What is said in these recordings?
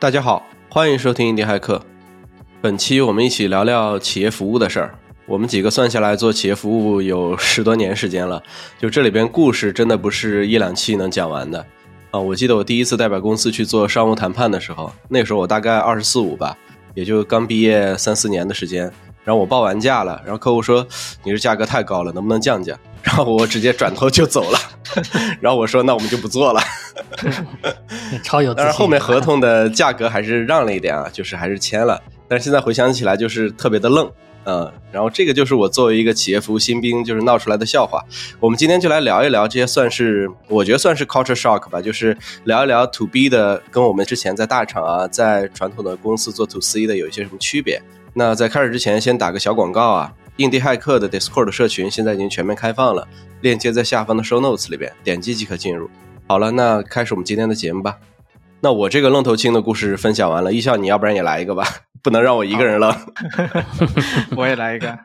大家好，欢迎收听一迪骇客。本期我们一起聊聊企业服务的事儿。我们几个算下来做企业服务有十多年时间了，就这里边故事真的不是一两期能讲完的啊！我记得我第一次代表公司去做商务谈判的时候，那时候我大概二十四五吧，也就刚毕业三四年的时间。然后我报完价了，然后客户说你这价格太高了，能不能降价？然后我直接转头就走了。然后我说那我们就不做了。超有，但是后面合同的价格还是让了一点啊，就是还是签了。但是现在回想起来就是特别的愣。嗯，然后这个就是我作为一个企业服务新兵，就是闹出来的笑话。我们今天就来聊一聊这些，算是我觉得算是 culture shock 吧，就是聊一聊 to B 的跟我们之前在大厂啊，在传统的公司做 to C 的有一些什么区别。那在开始之前，先打个小广告啊，印地骇客的 Discord 社群现在已经全面开放了，链接在下方的 show notes 里边，点击即可进入。好了，那开始我们今天的节目吧。那我这个愣头青的故事分享完了，一笑你要不然也来一个吧。不能让我一个人了，我也来一个。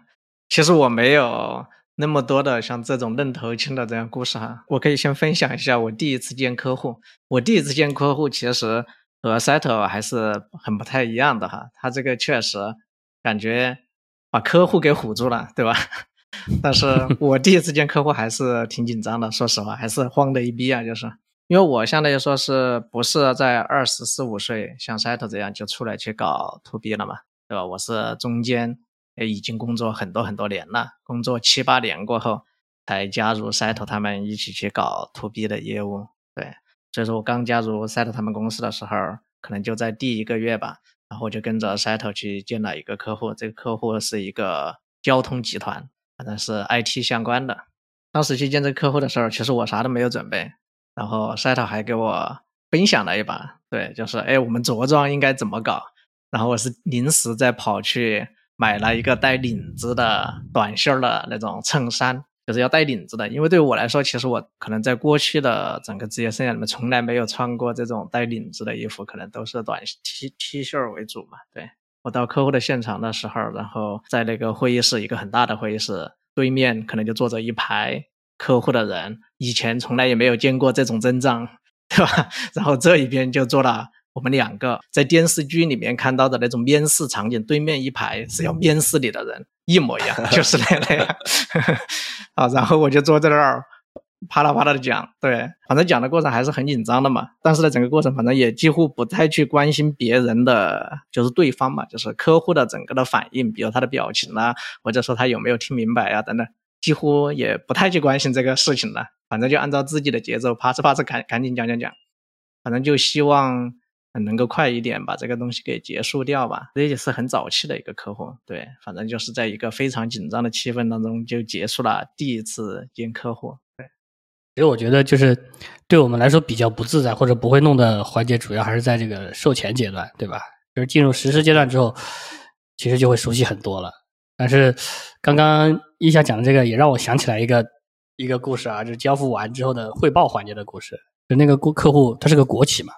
其实我没有那么多的像这种愣头青的这样故事哈，我可以先分享一下我第一次见客户。我第一次见客户其实和 Settle 还是很不太一样的哈，他这个确实感觉把客户给唬住了，对吧？但是 我第一次见客户还是挺紧张的，说实话还是慌的一逼啊，就是。因为我相当于说是不是在二十四五岁像 Settle 这样就出来去搞 To B 了嘛，对吧？我是中间也已经工作很多很多年了，工作七八年过后才加入 Settle 他们一起去搞 To B 的业务，对。所以说我刚加入 Settle 他们公司的时候，可能就在第一个月吧，然后就跟着 Seto 去见了一个客户，这个客户是一个交通集团，反正是 IT 相关的。当时去见这个客户的时候，其实我啥都没有准备。然后 Seto 还给我分享了一把，对，就是哎，我们着装应该怎么搞？然后我是临时再跑去买了一个带领子的短袖的那种衬衫，就是要带领子的。因为对我来说，其实我可能在过去的整个职业生涯里面从来没有穿过这种带领子的衣服，可能都是短 T T 恤为主嘛。对我到客户的现场的时候，然后在那个会议室，一个很大的会议室，对面可能就坐着一排。客户的人以前从来也没有见过这种阵仗，对吧？然后这一边就坐了我们两个，在电视剧里面看到的那种面试场景，对面一排是要面试你的人，一模一样，就 是那样。啊，然后我就坐在那儿，啪啦啪啦的讲，对，反正讲的过程还是很紧张的嘛。但是呢，整个过程反正也几乎不太去关心别人的，就是对方嘛，就是客户的整个的反应，比如他的表情啊，或者说他有没有听明白啊，等等。几乎也不太去关心这个事情了，反正就按照自己的节奏，啪哧啪哧赶赶紧讲讲讲，反正就希望能够快一点把这个东西给结束掉吧。这也是很早期的一个客户，对，反正就是在一个非常紧张的气氛当中就结束了第一次见客户。对，其实我觉得就是对我们来说比较不自在或者不会弄的环节，主要还是在这个售前阶段，对吧？就是进入实施阶段之后，其实就会熟悉很多了。但是，刚刚一下讲的这个也让我想起来一个一个故事啊，就是交付完之后的汇报环节的故事。就那个顾客户，他是个国企嘛，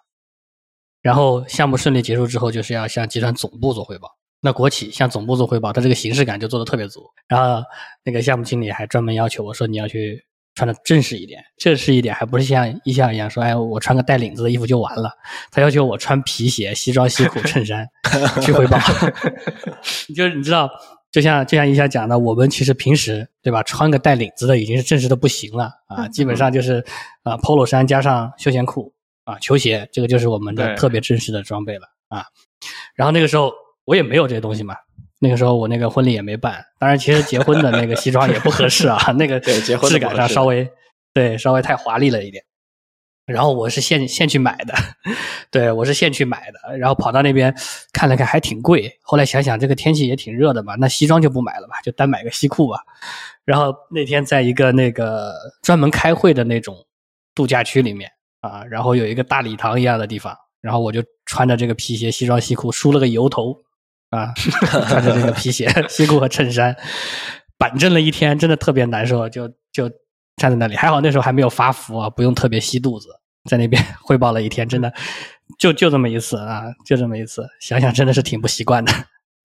然后项目顺利结束之后，就是要向集团总部做汇报。那国企向总部做汇报，他这个形式感就做的特别足。然后那个项目经理还专门要求我说，你要去穿的正式一点，正式一点，还不是像一向一样说，哎，我穿个带领子的衣服就完了。他要求我穿皮鞋、西装、西裤、衬衫 去汇报，就是你知道。就像就像一下讲的，我们其实平时对吧，穿个带领子的已经是正式的不行了啊，基本上就是啊，polo 衫加上休闲裤啊，球鞋，这个就是我们的特别真实的装备了啊。然后那个时候我也没有这些东西嘛，那个时候我那个婚礼也没办，当然其实结婚的那个西装也不合适啊，那个质感上稍微对稍微太华丽了一点。然后我是现现去买的，对我是现去买的，然后跑到那边看了看，还挺贵。后来想想这个天气也挺热的嘛，那西装就不买了吧，就单买个西裤吧。然后那天在一个那个专门开会的那种度假区里面啊，然后有一个大礼堂一样的地方，然后我就穿着这个皮鞋、西装、西裤，梳了个油头啊，穿着这个皮鞋、西裤和衬衫，板正了一天，真的特别难受，就就。站在那里还好，那时候还没有发福啊，不用特别吸肚子，在那边 汇报了一天，真的就就这么一次啊，就这么一次，想想真的是挺不习惯的。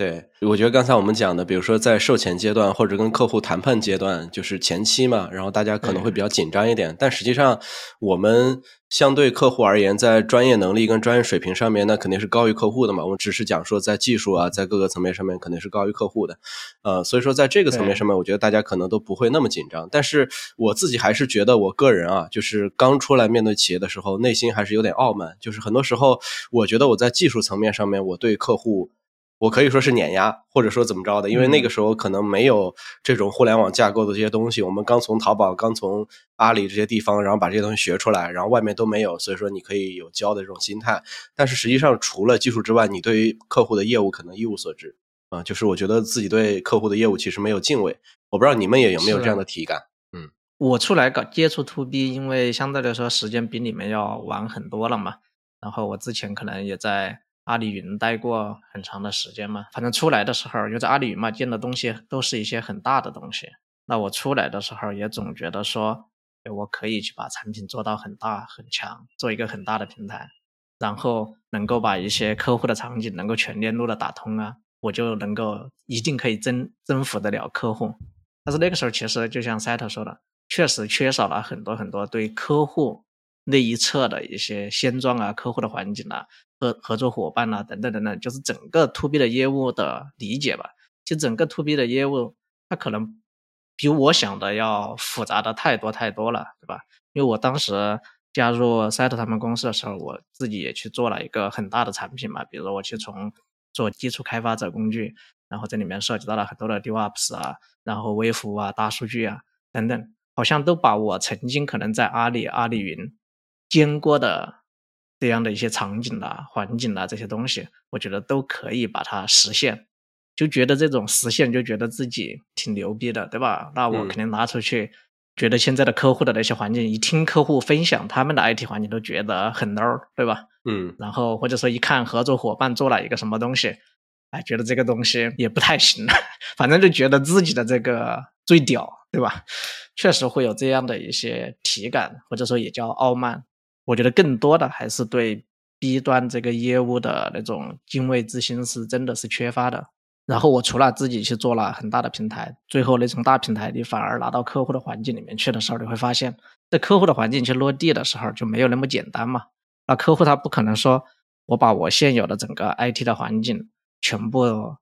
对，我觉得刚才我们讲的，比如说在售前阶段或者跟客户谈判阶段，就是前期嘛，然后大家可能会比较紧张一点。但实际上，我们相对客户而言，在专业能力跟专业水平上面，那肯定是高于客户的嘛。我们只是讲说，在技术啊，在各个层面上面，肯定是高于客户的。呃，所以说在这个层面上面，我觉得大家可能都不会那么紧张。但是我自己还是觉得，我个人啊，就是刚出来面对企业的时候，内心还是有点傲慢。就是很多时候，我觉得我在技术层面上面，我对客户。我可以说是碾压，或者说怎么着的，因为那个时候可能没有这种互联网架构的这些东西，我们刚从淘宝、刚从阿里这些地方，然后把这些东西学出来，然后外面都没有，所以说你可以有教的这种心态。但是实际上，除了技术之外，你对于客户的业务可能一无所知啊。就是我觉得自己对客户的业务其实没有敬畏。我不知道你们也有没有这样的体感？嗯，我出来搞接触 to B，因为相对来说时间比你们要晚很多了嘛。然后我之前可能也在。阿里云待过很长的时间嘛，反正出来的时候，因为在阿里云嘛，见的东西都是一些很大的东西。那我出来的时候也总觉得说，我可以去把产品做到很大很强，做一个很大的平台，然后能够把一些客户的场景能够全链路的打通啊，我就能够一定可以征征服得了客户。但是那个时候其实就像赛特说的，确实缺少了很多很多对客户那一侧的一些现状啊，客户的环境啊。合合作伙伴啊，等等等等，就是整个 to B 的业务的理解吧。其实整个 to B 的业务，它可能比我想的要复杂的太多太多了，对吧？因为我当时加入 Set 他们公司的时候，我自己也去做了一个很大的产品嘛，比如我去从做基础开发者工具，然后这里面涉及到了很多的 DevOps 啊，然后微服务啊、大数据啊等等，好像都把我曾经可能在阿里、阿里云见过的。这样的一些场景啦、环境啦这些东西，我觉得都可以把它实现，就觉得这种实现就觉得自己挺牛逼的，对吧？那我肯定拿出去，觉得现在的客户的那些环境，一听客户分享他们的 IT 环境，都觉得很 low，对吧？嗯。然后或者说一看合作伙伴做了一个什么东西，哎，觉得这个东西也不太行，反正就觉得自己的这个最屌，对吧？确实会有这样的一些体感，或者说也叫傲慢。我觉得更多的还是对 B 端这个业务的那种敬畏之心是真的是缺乏的。然后我除了自己去做了很大的平台，最后那种大平台你反而拿到客户的环境里面去的时候，你会发现，在客户的环境去落地的时候就没有那么简单嘛。那客户他不可能说我把我现有的整个 IT 的环境全部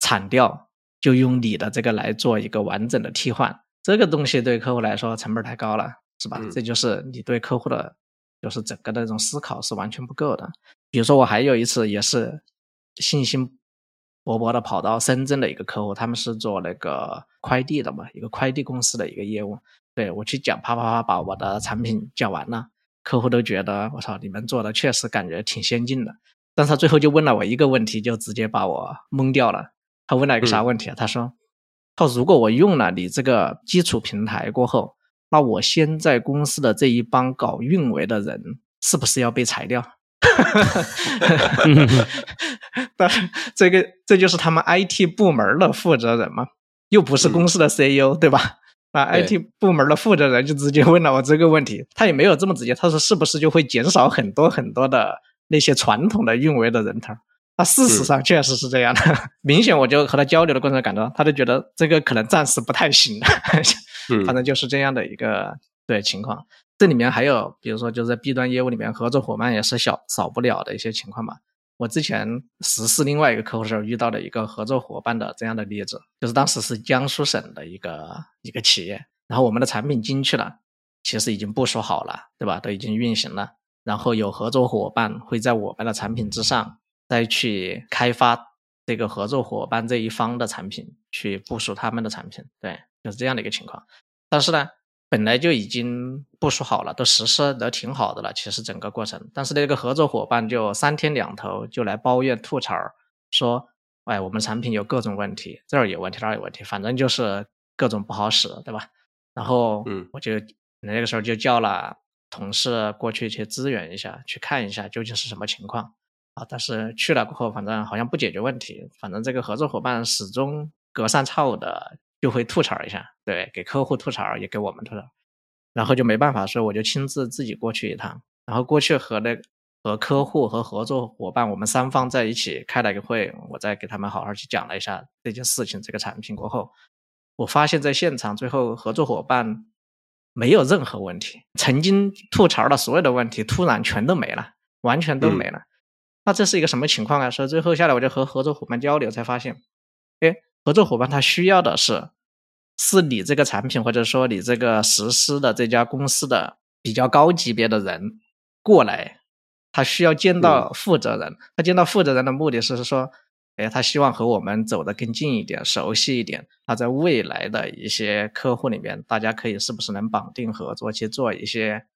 铲掉，就用你的这个来做一个完整的替换，这个东西对客户来说成本太高了，是吧？这就是你对客户的。就是整个的这种思考是完全不够的。比如说，我还有一次也是信心勃勃的跑到深圳的一个客户，他们是做那个快递的嘛，一个快递公司的一个业务。对我去讲，啪啪啪把我的产品讲完了，客户都觉得我操，你们做的确实感觉挺先进的。但是他最后就问了我一个问题，就直接把我懵掉了。他问了一个啥问题啊？他说：“他如果我用了你这个基础平台过后。”那我现在公司的这一帮搞运维的人是不是要被裁掉？但是这个这就是他们 IT 部门的负责人嘛，又不是公司的 CEO，对吧？那 IT 部门的负责人就直接问了我这个问题，他也没有这么直接，他说是不是就会减少很多很多的那些传统的运维的人头？那事实上确实是这样的，明显我就和他交流的过程中感到，他就觉得这个可能暂时不太行。嗯，反正就是这样的一个对情况。这里面还有，比如说就是在 B 端业务里面，合作伙伴也是小少不了的一些情况嘛。我之前实施另外一个客户时候遇到的一个合作伙伴的这样的例子，就是当时是江苏省的一个一个企业，然后我们的产品进去了，其实已经部署好了，对吧？都已经运行了，然后有合作伙伴会在我们的产品之上再去开发这个合作伙伴这一方的产品，去部署他们的产品，对。就是这样的一个情况，但是呢，本来就已经部署好了，都实施的挺好的了。其实整个过程，但是那个合作伙伴就三天两头就来抱怨吐槽，说：“哎，我们产品有各种问题，这儿有问题，那儿有问题，反正就是各种不好使，对吧？”然后，嗯，我就那个时候就叫了同事过去去支援一下，去看一下究竟是什么情况啊。但是去了过后，反正好像不解决问题，反正这个合作伙伴始终隔三差五的。就会吐槽一下，对，给客户吐槽，也给我们吐槽，然后就没办法，所以我就亲自自己过去一趟，然后过去和那合和客户和合作伙伴，我们三方在一起开了一个会，我再给他们好好去讲了一下这件事情，这个产品过后，我发现在现场最后合作伙伴没有任何问题，曾经吐槽的所有的问题突然全都没了，完全都没了。那这是一个什么情况啊？所以最后下来我就和合作伙伴交流，才发现，哎，合作伙伴他需要的是，是你这个产品或者说你这个实施的这家公司的比较高级别的人过来。他需要见到负责人，他见到负责人的目的是说，哎，他希望和我们走得更近一点，熟悉一点。他在未来的一些客户里面，大家可以是不是能绑定合作去做一些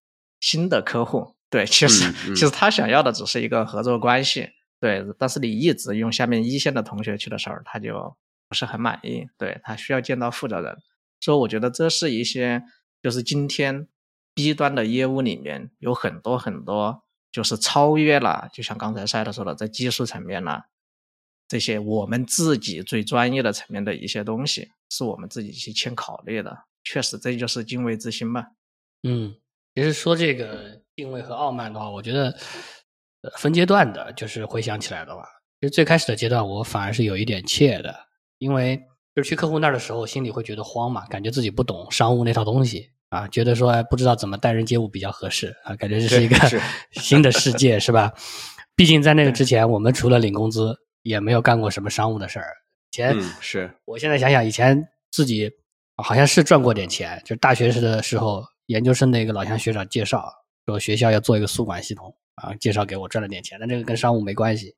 新的客户？对，其实其实他想要的只是一个合作关系。对，但是你一直用下面一线的同学去的时候，他就不是很满意。对他需要见到负责人，所以我觉得这是一些就是今天 B 端的业务里面有很多很多。就是超越了，就像刚才赛特说的，在技术层面呢，这些我们自己最专业的层面的一些东西，是我们自己去先考虑的。确实，这就是敬畏之心嘛。嗯，其实说这个敬畏和傲慢的话，我觉得分阶段的，就是回想起来的话，其实最开始的阶段，我反而是有一点怯的，因为就是去客户那儿的时候，心里会觉得慌嘛，感觉自己不懂商务那套东西。啊，觉得说不知道怎么待人接物比较合适啊，感觉这是一个 新的世界，是吧？毕竟在那个之前，我们除了领工资，也没有干过什么商务的事儿。以前是我现在想想，以前自己好像是赚过点钱，就是大学时的时候，研究生的一个老乡学长介绍说学校要做一个宿管系统啊，介绍给我赚了点钱，但这个跟商务没关系。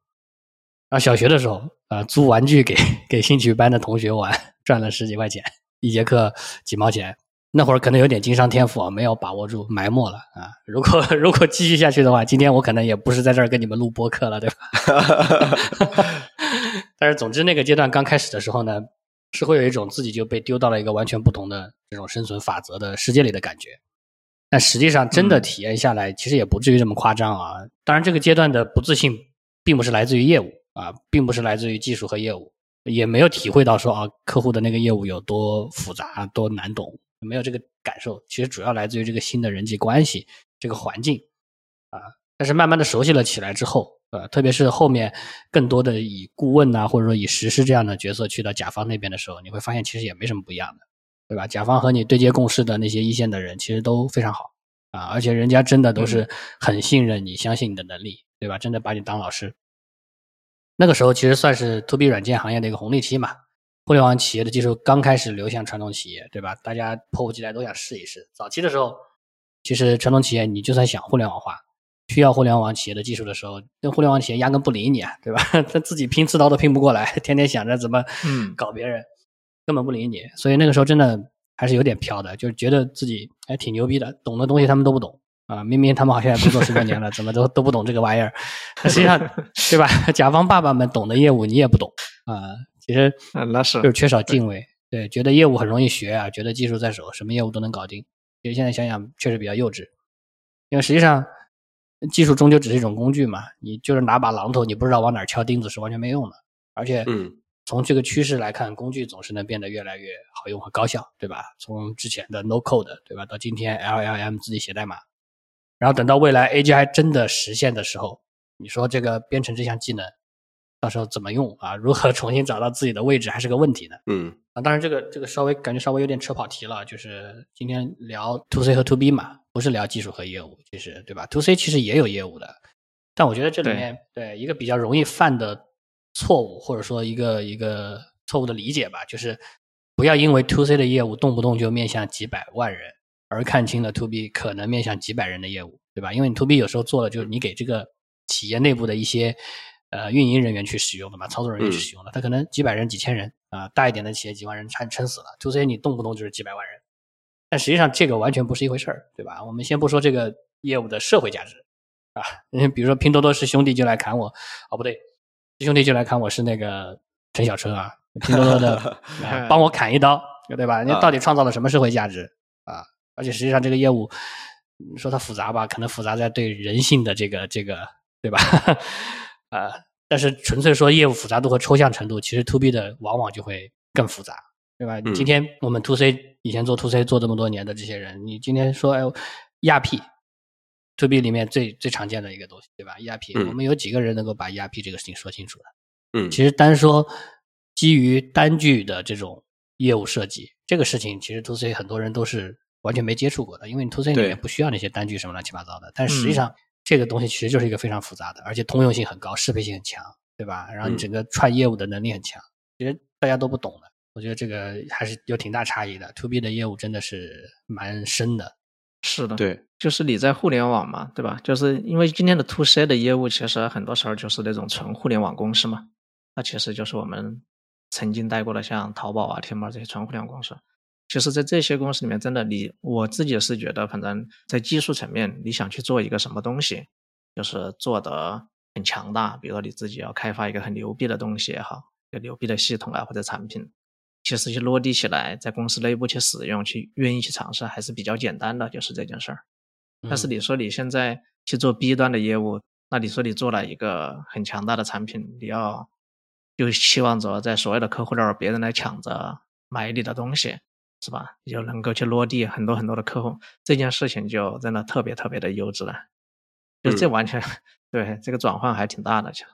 然后小学的时候啊，租玩具给给兴趣班的同学玩，赚了十几块钱，一节课几毛钱。那会儿可能有点经商天赋啊，没有把握住，埋没了啊。如果 如果继续下去的话，今天我可能也不是在这儿跟你们录播客了，对吧？但是总之那个阶段刚开始的时候呢，是会有一种自己就被丢到了一个完全不同的这种生存法则的世界里的感觉。但实际上真的体验下来，其实也不至于这么夸张啊。当然这个阶段的不自信，并不是来自于业务啊，并不是来自于技术和业务，也没有体会到说啊客户的那个业务有多复杂、多难懂。没有这个感受，其实主要来自于这个新的人际关系这个环境啊。但是慢慢的熟悉了起来之后，呃，特别是后面更多的以顾问呐，或者说以实施这样的角色去到甲方那边的时候，你会发现其实也没什么不一样的，对吧？甲方和你对接共事的那些一线的人，其实都非常好啊，而且人家真的都是很信任你，相信你的能力，对吧？真的把你当老师。那个时候其实算是 to B 软件行业的一个红利期嘛。互联网企业的技术刚开始流向传统企业，对吧？大家迫不及待都想试一试。早期的时候，其实传统企业你就算想互联网化，需要互联网企业的技术的时候，那互联网企业压根不理你啊，对吧？他自己拼刺刀都拼不过来，天天想着怎么搞别人，根本不理你。所以那个时候真的还是有点飘的，就是觉得自己还挺牛逼的，懂的东西他们都不懂啊。明明他们好像也工作十多年了，怎么都都不懂这个玩意儿？实际上，对吧？甲方爸爸们懂的业务你也不懂啊。其实，那是就是缺少敬畏，对，觉得业务很容易学啊，觉得技术在手，什么业务都能搞定。其实现在想想，确实比较幼稚，因为实际上技术终究只是一种工具嘛，你就是拿把榔头，你不知道往哪敲钉子是完全没用的。而且，从这个趋势来看，工具总是能变得越来越好用和高效，对吧？从之前的 No Code，对吧，到今天 LLM 自己写代码，然后等到未来 AGI 真的实现的时候，你说这个编程这项技能。到时候怎么用啊？如何重新找到自己的位置还是个问题呢？嗯啊，当然这个这个稍微感觉稍微有点扯跑题了。就是今天聊 to C 和 to B 嘛，不是聊技术和业务，其实对吧？to C 其实也有业务的，但我觉得这里面对一个比较容易犯的错误，或者说一个一个错误的理解吧，就是不要因为 to C 的业务动不动就面向几百万人，而看清了 to B 可能面向几百人的业务，对吧？因为你 to B 有时候做了就是你给这个企业内部的一些。呃，运营人员去使用的嘛，操作人员去使用的，他可能几百人、几千人啊，大一点的企业几万人撑撑死了。To C 你动不动就是几百万人，但实际上这个完全不是一回事儿，对吧？我们先不说这个业务的社会价值啊，比如说拼多多是兄弟就来砍我，哦不对，兄弟就来看我是那个陈小春啊，拼多多的 帮我砍一刀，对吧？你到底创造了什么社会价值啊？而且实际上这个业务说它复杂吧，可能复杂在对人性的这个这个，对吧？呃，但是纯粹说业务复杂度和抽象程度，其实 to B 的往往就会更复杂，对吧？今天我们 to C 以前做 to C 做这么多年的这些人，你今天说哎，亚 P To B 里面最最常见的一个东西，对吧？ERP，、嗯我们有几个人能够把 ERP 这个事情说清楚的？嗯，其实单说基于单据的这种业务设计，这个事情其实 To C 很多人都是完全没接触过的，因为你 To C 里面不需要那些单据什么乱七八糟的。但实际嗯上、这个东西其实就是一个非常复杂的，而且通用性很高，适配性很强，对吧？然后你嗯整个串业务的能力很强，其实大家都不懂的。我觉得这个还是有挺大差异的。To B 的业务真的是蛮深的。是的，对，就是你在互联网嘛，对吧？就是因为今天的 to C 的业务，其实很多时候就是那种纯互联网公司嘛，那其实就是我们曾经待过的像淘宝啊、天猫这些纯互联网公司。其实，在这些公司里面，真的你我自己是觉得，反正在技术层面，你想去做一个什么东西，就是做得很强大，比如说你自己要开发一个很牛逼的东西也好，一个牛逼的系统啊或者产品，其实去落地起来，在公司内部去使用、去愿意去尝试，还是比较简单的，就是这件事儿。但是嗯你说你现在去做 B 端的业务，那你说你做了一个很强大的产品，你要就期望着在所有的客户那儿别人来抢着买你的东西，是吧？你就能够去落地很多很多的客户，这件事情就真的特别特别的优质了。就这嗯完全、对这个转换还挺大的，其实。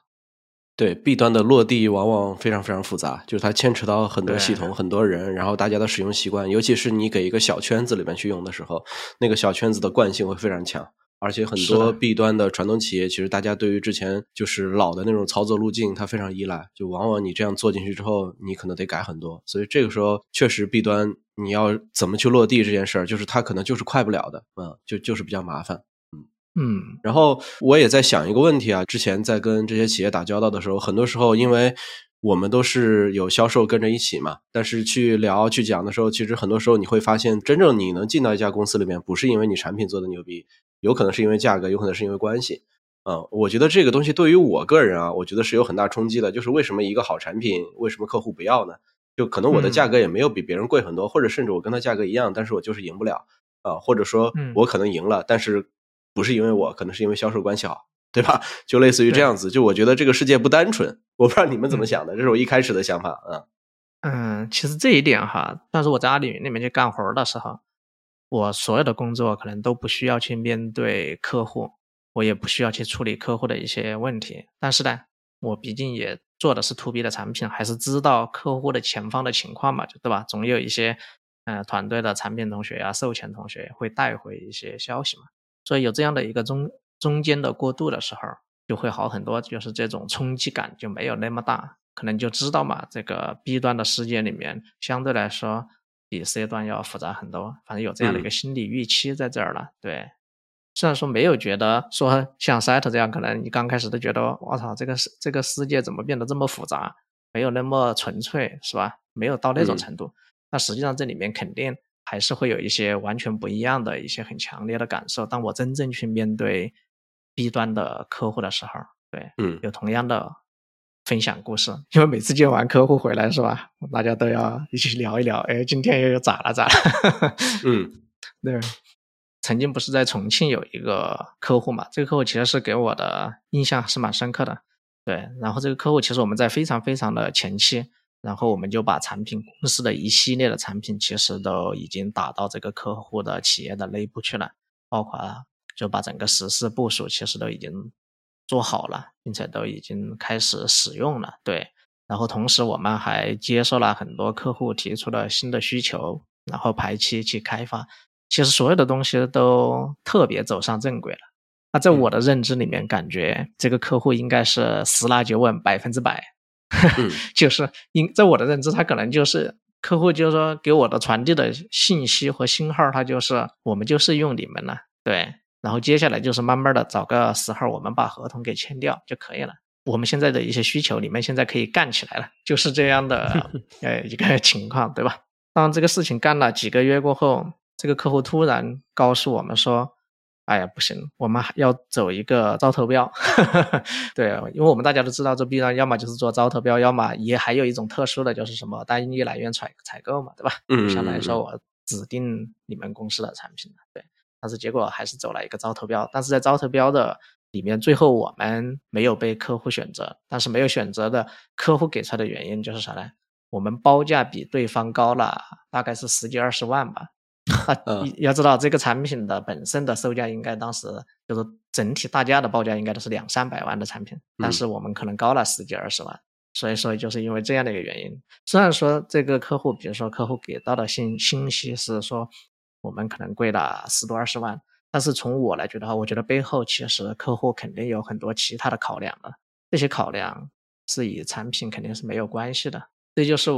对 B 端的落地往往非常非常复杂，就是它牵扯到很多系统、很多人，然后大家的使用习惯，尤其是你给一个小圈子里面去用的时候，那个小圈子的惯性会非常强。而且很多是的 B 端的传统企业，其实大家对于之前就是老的那种操作路径，它非常依赖。就往往你这样做进去之后，你可能得改很多。所以这个时候，确实 B 端你要怎么去落地这件事儿，就是它可能就是快不了的，嗯，就就是比较麻烦。嗯然后我也在想一个问题啊，之前在跟这些企业打交道的时候，很多时候因为我们都是有销售跟着一起嘛，但是去聊去讲的时候，其实很多时候你会发现，真正你能进到一家公司里面，不是因为你产品做的牛逼，有可能是因为价格，有可能是因为关系。嗯，我觉得这个东西对于我个人啊，我觉得是有很大冲击的。就是为什么一个好产品，为什么客户不要呢？就可能我的价格也没有比别人贵很多，或者甚至我跟他价格一样，但是我就是赢不了啊、或者说嗯我可能赢了，但是不是因为我，可能是因为销售关系好，对吧？就类似于这样子。就我觉得这个世界不单纯，我不知道你们怎么想的，这是我一开始的想法啊。嗯，其实这一点哈，但是我在阿里云里面去干活儿的时候，我所有的工作可能都不需要去面对客户，我也不需要去处理客户的一些问题。但是呢，我毕竟也做的是 to B 的产品，还是知道客户的前方的情况嘛，就对吧？总有一些呃团队的产品同学啊、售前同学会带回一些消息嘛，所以有这样的一个中中间的过渡的时候，就会好很多，就是这种冲击感就没有那么大。可能就知道嘛，这个 B 端的世界里面相对来说比 C 端要复杂很多，反正有这样的一个心理预期在这儿了。对，虽然说没有觉得说像 Set 这样，可能你刚开始都觉得我操，这个世这个世界怎么变得这么复杂，没有那么纯粹，是吧？没有到那种嗯程度。那实际上这里面肯定还是会有一些完全不一样的一些很强烈的感受。当我真正去面对 B 端的客户的时候，对，嗯有同样的分享故事，因为每次见完客户回来是吧，大家都要一起聊一聊，哎，今天又咋了咋了？嗯对，曾经不是在重庆有一个客户嘛，这个客户其实是给我的印象是蛮深刻的。对，然后这个客户其实我们在非常非常的前期，然后我们就把产品公司的一系列的产品其实都已经打到这个客户的企业的内部去了，包括就把整个实施部署其实都已经做好了，并且都已经开始使用了。对，然后同时我们还接受了很多客户提出的新的需求，然后排期去开发。其实所有的东西都特别走上正轨了。那在我的认知里面，感觉这个客户应该是十拿九稳，百分之百。嗯 就是应在我的认知，他可能就是客户，就是说给我的传递的信息和信号，他就是我们就是用你们了，对。然后接下来就是慢慢的找个时候，我们把合同给签掉就可以了。我们现在的一些需求，你们现在可以干起来了，就是这样的 呃一个 情况，对吧？当这个事情干了几个月过后，这个客户突然告诉我们说：“哎呀，不行，我们还要走一个招投标。”对，因为我们大家都知道，这 B 端要么就是做招投标，要么也还有一种特殊的就是什么单一来源采采购嘛，对吧？嗯相当于说嗯我指定你们公司的产品了，对。但是结果还是走了一个招投标，但是在招投标的里面，最后我们没有被客户选择，但是没有选择的客户给出来的原因就是啥呢？我们报价比对方高了，大概是十几二十万吧。啊，要知道这个产品的本身的售价应该当时就是整体大家的报价应该都是两三百万的产品，但是我们可能高了十几二十万，所以说就是因为这样的一个原因。虽然说这个客户，比如说客户给到的信信息是说我们可能贵了十多二十万，但是从我来觉得话，我觉得背后其实客户肯定有很多其他的考量的，这些考量是与产品肯定是没有关系的，这就是。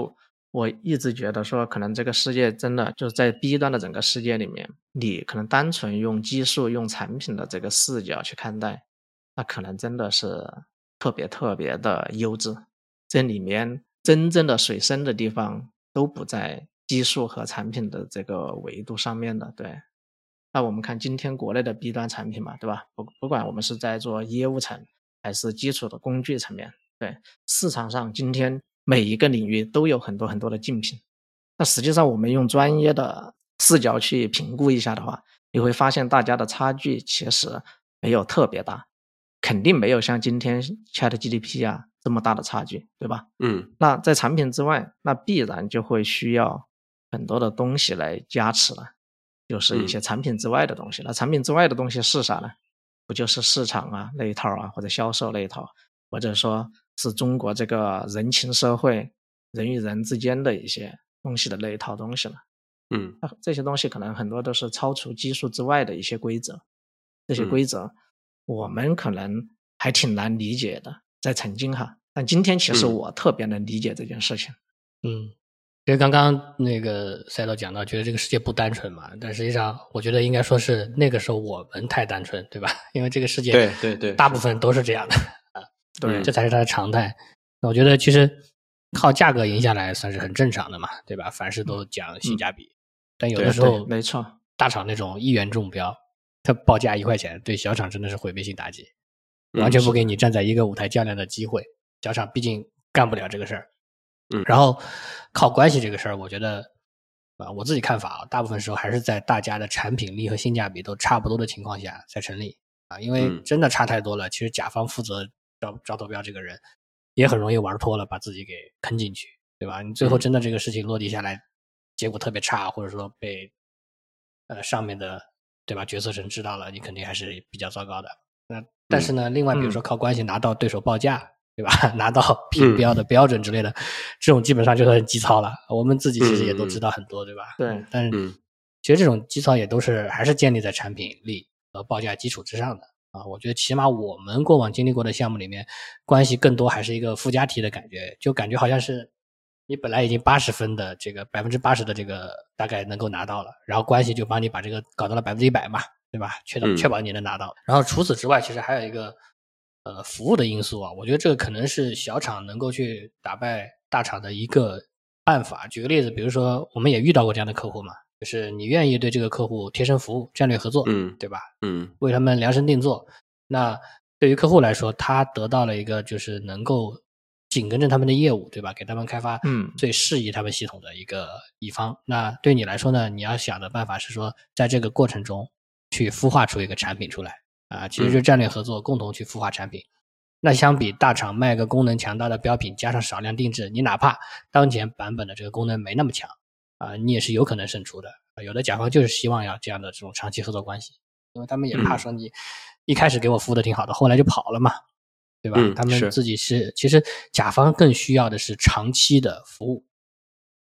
我一直觉得说，可能这个世界真的就是在 B 端的整个世界里面，你可能单纯用技术、用产品的这个视角去看待，那可能真的是特别特别的优质。这里面真正的水深的地方都不在技术和产品的这个维度上面的。对，那我们看今天国内的 B 端产品嘛，对吧？不不管我们是在做业务层还是基础的工具层面，对市场上今天。每一个领域都有很多很多的竞品，那实际上我们用专业的视角去评估一下的话，你会发现大家的差距其实没有特别大，肯定没有像今天 Chat GDP 啊这么大的差距，对吧？嗯，那在产品之外，那必然就会需要很多的东西来加持了，就是一些产品之外的东西。那产品之外的东西是啥呢？不就是市场啊那一套啊，或者销售那一套，或者说？是中国这个人情社会、人与人之间的一些东西的那一套东西了。嗯，这些东西可能很多都是超出基数之外的一些规则。这些规则我们可能还挺难理解的，在曾经哈。但今天其实我特别能理解这件事情。嗯，因为刚刚那个赛道讲到，觉得这个世界不单纯嘛。但实际上，我觉得应该说是那个时候我们太单纯，对吧？因为这个世界对对对，大部分都是这样的。对，这才是它的常态。我觉得其实靠价格赢下来算是很正常的嘛，对吧？凡事都讲性价比。但有的时候，没错，大厂那种一元中标，它报价一块钱，对小厂真的是毁灭性打击，完全不给你站在一个舞台较量的机会。小厂毕竟干不了这个事儿。嗯。然后靠关系这个事儿，我觉得啊，我自己看法啊，大部分时候还是在大家的产品力和性价比都差不多的情况下才成立啊，因为真的差太多了，其实甲方负责。招招投标这个人也很容易玩脱了，把自己给坑进去，对吧？你最后真的这个事情落地下来，结果特别差，或者说被呃上面的对吧决策层知道了，你肯定还是比较糟糕的。那但是呢，另外比如说靠关系拿到对手报价，对吧？拿到评标的标准之类的，这种基本上就是很基操了。我们自己其实也都知道很多，对吧？对。但是其实这种基操也都是还是建立在产品力和报价基础之上的。啊，我觉得起码我们过往经历过的项目里面，关系更多还是一个附加题的感觉，就感觉好像是你本来已经八十分的这个百分之八十的这个大概能够拿到了，然后关系就帮你把这个搞到了百分之一百嘛，对吧？确保确保你能拿到。然后除此之外，其实还有一个呃服务的因素啊，我觉得这个可能是小厂能够去打败大厂的一个办法。举个例子，比如说我们也遇到过这样的客户嘛。就是你愿意对这个客户贴身服务、战略合作，嗯，对吧？嗯，为他们量身定做。那对于客户来说，他得到了一个就是能够紧跟着他们的业务，对吧？给他们开发嗯最适宜他们系统的一个乙方。那对你来说呢？你要想的办法是说，在这个过程中去孵化出一个产品出来啊，其实就战略合作，共同去孵化产品。那相比大厂卖个功能强大的标品，加上少量定制，你哪怕当前版本的这个功能没那么强。啊，你也是有可能胜出的。有的甲方就是希望要这样的这种长期合作关系，因为他们也怕说你一开始给我服务的挺好的，后来就跑了嘛，对吧？他们自己是其实甲方更需要的是长期的服务。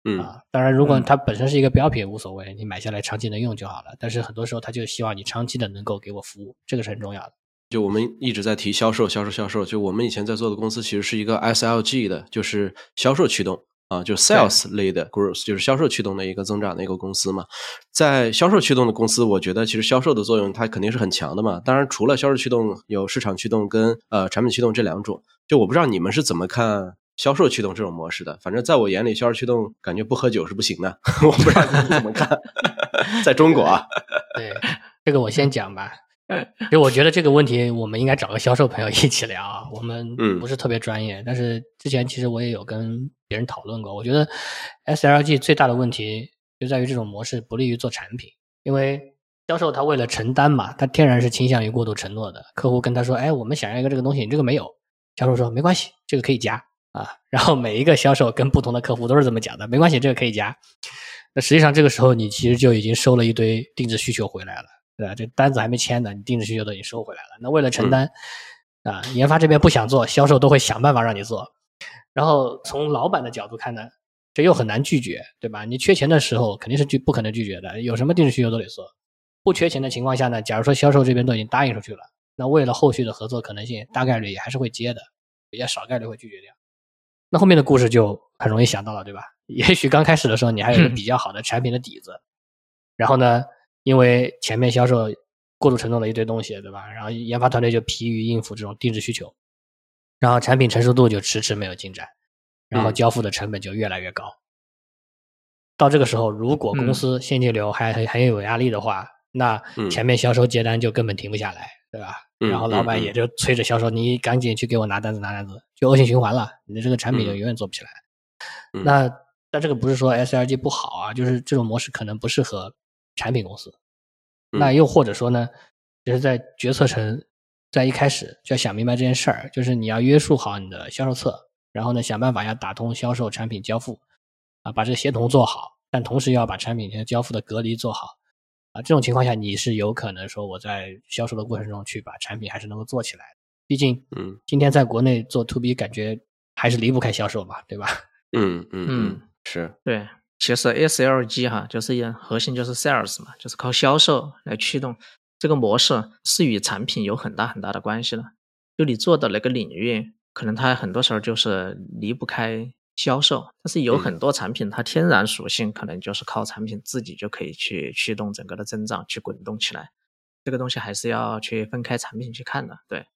嗯啊，当然，如果它本身是一个标品无所谓，你买下来长期能用就好了。但是很多时候他就希望你长期的能够给我服务，这个是很重要的。就我们一直在提销售，销售，销售。就我们以前在做的公司其实是一个 SLG 的，就是销售驱动。啊，就 sales 类的 growth，就是销售驱动的一个增长的一个公司嘛。在销售驱动的公司，我觉得其实销售的作用它肯定是很强的嘛。当然，除了销售驱动，有市场驱动跟呃产品驱动这两种。就我不知道你们是怎么看销售驱动这种模式的。反正在我眼里，销售驱动感觉不喝酒是不行的。我不知道你们怎么看。在中国啊，对这个我先讲吧。就我觉得这个问题，我们应该找个销售朋友一起聊。我们不是特别专业，但是之前其实我也有跟别人讨论过。我觉得 SLG 最大的问题就在于这种模式不利于做产品，因为销售他为了承担嘛，他天然是倾向于过度承诺的。客户跟他说：“哎，我们想要一个这个东西，你这个没有。”销售说：“没关系，这个可以加啊。”然后每一个销售跟不同的客户都是这么讲的：“没关系，这个可以加。”那实际上这个时候你其实就已经收了一堆定制需求回来了，对吧？这单子还没签呢，你定制需求都已经收回来了。那为了承担，啊，研发这边不想做，销售都会想办法让你做。然后从老板的角度看呢，这又很难拒绝，对吧？你缺钱的时候肯定是拒不可能拒绝的，有什么定制需求都得做。不缺钱的情况下呢，假如说销售这边都已经答应出去了，那为了后续的合作可能性，大概率也还是会接的，比较少概率会拒绝掉。那后面的故事就很容易想到了，对吧？也许刚开始的时候你还有一个比较好的产品的底子，然后呢，因为前面销售过度承诺了一堆东西，对吧？然后研发团队就疲于应付这种定制需求，然后产品成熟度就迟迟没有进展，然后交付的成本就越来越高。到这个时候，如果公司现金流还很很有压力的话，那前面销售接单就根本停不下来，对吧？然后老板也就催着销售，你赶紧去给我拿单子，拿单子，就恶性循环了。你的这个产品就永远做不起来。那但这个不是说 S L G 不好啊，就是这种模式可能不适合产品公司。那又或者说呢，就是在决策层在一开始就要想明白这件事儿，就是你要约束好你的销售侧，然后呢想办法要打通销售产品交付，啊，把这个协同做好，但同时要把产品和交付的隔离做好。啊，这种情况下你是有可能说我在销售的过程中去把产品还是能够做起来。毕竟，嗯，今天在国内做 to B 感觉还是离不开销售嘛，对吧？嗯嗯嗯，是对。其实 SLG 哈，就是核心就是 sales 嘛，就是靠销售来驱动这个模式，是与产品有很大很大的关系的。就你做的那个领域，可能它很多时候就是离不开。销售，但是有很多产品，它天然属性可能就是靠产品自己就可以去驱动整个的增长，去滚动起来。这个东西还是要去分开产品去看的。对，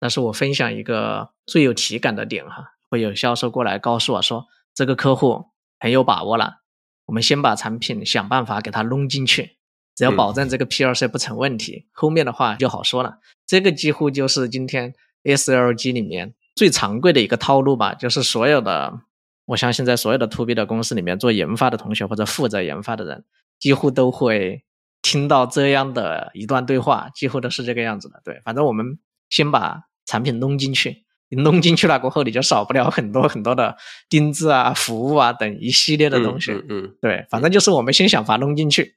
但是我分享一个最有体感的点哈，会有销售过来告诉我说，这个客户很有把握了，我们先把产品想办法给它弄进去，只要保证这个 P R C 不成问题，后面的话就好说了。这个几乎就是今天 S L G 里面最常规的一个套路吧，就是所有的。我相信在所有的 to B 的公司里面，做研发的同学或者负责研发的人，几乎都会听到这样的一段对话，几乎都是这个样子的。对，反正我们先把产品弄进去，你弄进去了过后，你就少不了很多很多的定制啊、服务啊等一系列的东西。嗯，对，反正就是我们先想法弄进去，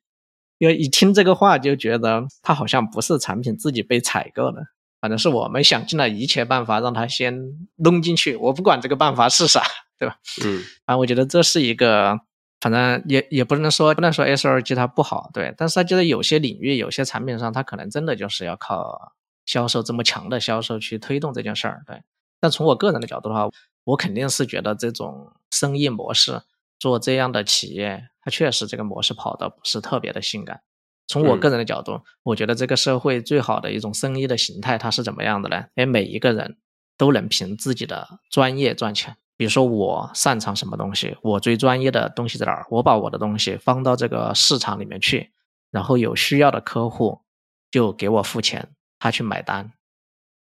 因为一听这个话就觉得他好像不是产品自己被采购的，反正是我们想尽了一切办法让他先弄进去，我不管这个办法是啥。对吧？嗯，啊，我觉得这是一个，反正也也不能说不能说 S 二 G 它不好，对，但是它就是有些领域、有些产品上，它可能真的就是要靠销售这么强的销售去推动这件事儿，对。但从我个人的角度的话，我肯定是觉得这种生意模式做这样的企业，它确实这个模式跑的不是特别的性感。从我个人的角度，我觉得这个社会最好的一种生意的形态，它是怎么样的呢？哎，每一个人都能凭自己的专业赚钱。比如说我擅长什么东西，我最专业的东西在哪儿？我把我的东西放到这个市场里面去，然后有需要的客户就给我付钱，他去买单，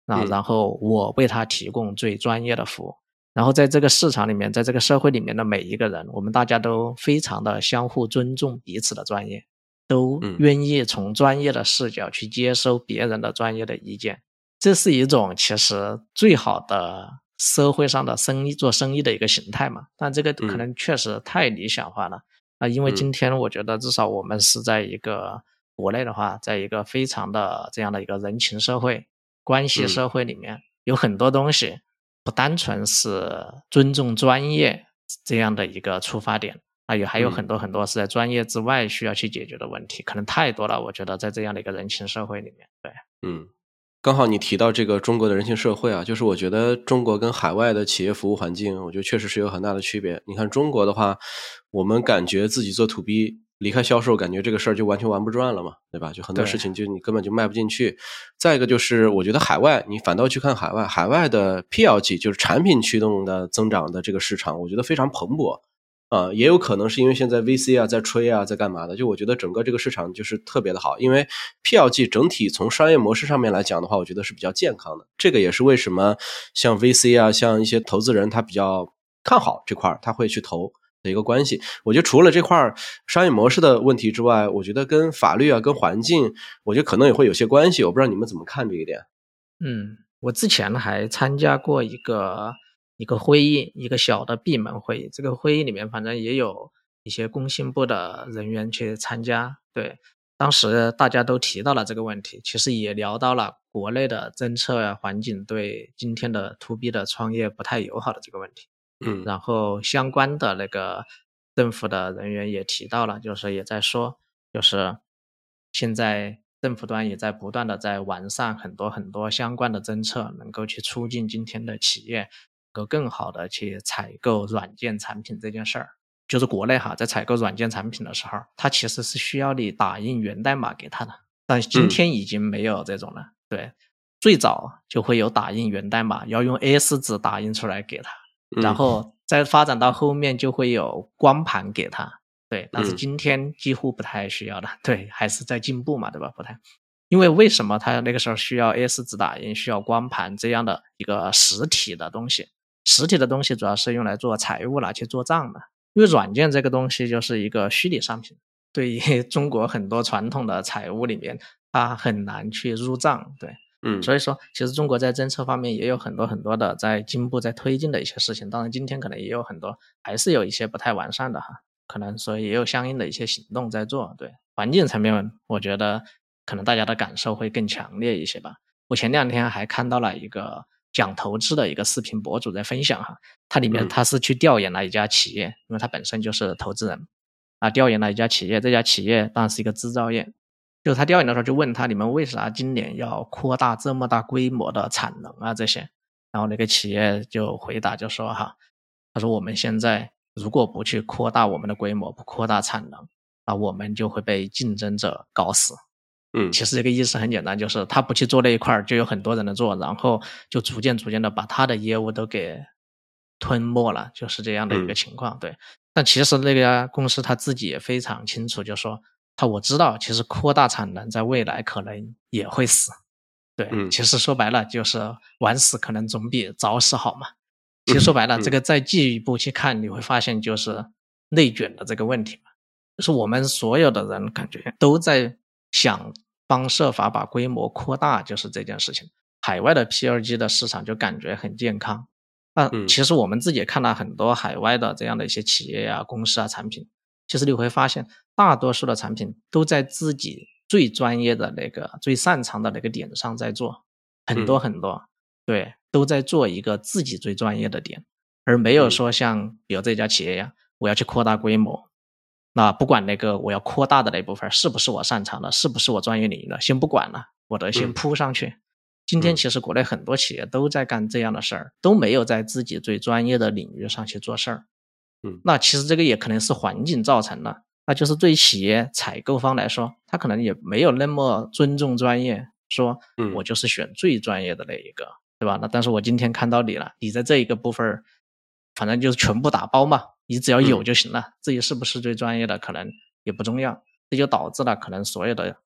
啊，然后我为他提供最专业的服务。然后在这个市场里面，在这个社会里面的每一个人，我们大家都非常的相互尊重彼此的专业，都愿意从专业的视角去接收别人的专业的意见。这是一种其实最好的。社会上的生意做生意的一个形态嘛，但这个可能确实太理想化了啊！因为今天我觉得至少我们是在一个国内的话，在一个非常的这样的一个人情社会、关系社会里面，有很多东西不单纯是尊重专业这样的一个出发点啊，也还有很多很多是在专业之外需要去解决的问题，可能太多了。我觉得在这样的一个人情社会里面，对，嗯。刚好你提到这个中国的人情社会啊，就是我觉得中国跟海外的企业服务环境，我觉得确实是有很大的区别。你看中国的话，我们感觉自己做 to B，离开销售，感觉这个事儿就完全玩不转了嘛，对吧？就很多事情就你根本就迈不进去。再一个就是，我觉得海外你反倒去看海外，海外的 PLG 就是产品驱动的增长的这个市场，我觉得非常蓬勃。啊，也有可能是因为现在 VC 啊在吹啊，在干嘛的？就我觉得整个这个市场就是特别的好，因为 PLG 整体从商业模式上面来讲的话，我觉得是比较健康的。这个也是为什么像 VC 啊，像一些投资人他比较看好这块儿，他会去投的一个关系。我觉得除了这块商业模式的问题之外，我觉得跟法律啊、跟环境，我觉得可能也会有些关系。我不知道你们怎么看这一点。嗯，我之前还参加过一个。一个会议，一个小的闭门会议。这个会议里面，反正也有一些工信部的人员去参加。对，当时大家都提到了这个问题，其实也聊到了国内的政策环境对今天的 to B 的创业不太友好的这个问题。嗯，然后相关的那个政府的人员也提到了，就是也在说，就是现在政府端也在不断的在完善很多很多相关的政策，能够去促进今天的企业能够更好的去采购软件产品这件事儿。就是国内哈，在采购软件产品的时候，它其实是需要你打印源代码给他的，但今天已经没有这种了。对，最早就会有打印源代码，要用 A4 纸打印出来给他。然后再发展到后面就会有光盘给他，对，但是今天几乎不太需要了，对，还是在进步嘛，对吧？不太，因为为什么他那个时候需要 A4 纸打印，需要光盘这样的一个实体的东西？实体的东西主要是用来做财务拿去做账的，因为软件这个东西就是一个虚拟商品，对于 中国很多传统的财务里面，它很难去入账，对。嗯，所以说，其实中国在政策方面也有很多很多的在进步、在推进的一些事情。当然，今天可能也有很多还是有一些不太完善的哈，可能所以也有相应的一些行动在做。对环境层面，我觉得可能大家的感受会更强烈一些吧。我前两天还看到了一个讲投资的一个视频博主在分享哈，他里面他是去调研了一家企业，因为他本身就是投资人啊，调研了一家企业，这家企业当然是一个制造业。就他调研的时候，就问他：你们为啥今年要扩大这么大规模的产能啊？这些，然后那个企业就回答就说：哈，他说我们现在如果不去扩大我们的规模，不扩大产能，那我们就会被竞争者搞死。嗯，其实这个意思很简单，就是他不去做那一块儿，就有很多人来做，然后就逐渐逐渐的把他的业务都给吞没了，就是这样的一个情况。对，但其实那家公司他自己也非常清楚，就说。他我知道，其实扩大产能在未来可能也会死，对，其实说白了就是晚死可能总比早死好嘛。其实说白了，这个再进一步去看，你会发现就是内卷的这个问题嘛，就是我们所有的人感觉都在想方设法把规模扩大，就是这件事情。海外的 P2G 的市场就感觉很健康，那其实我们自己也看到很多海外的这样的一些企业啊、公司啊、产品。其实你会发现，大多数的产品都在自己最专业的那个、最擅长的那个点上在做，很多很多，对，都在做一个自己最专业的点，而没有说像比如这家企业呀，我要去扩大规模，那不管那个我要扩大的那部分是不是我擅长的，是不是我专业领域的，先不管了，我得先扑上去。今天其实国内很多企业都在干这样的事儿，都没有在自己最专业的领域上去做事儿。嗯，那其实这个也可能是环境造成的，那就是对企业采购方来说，他可能也没有那么尊重专业，说，嗯，我就是选最专业的那一个，对吧？那但是我今天看到你了，你在这一个部分，反正就是全部打包嘛，你只要有就行了，至于是不是最专业的，可能也不重要，这就导致了可能所有的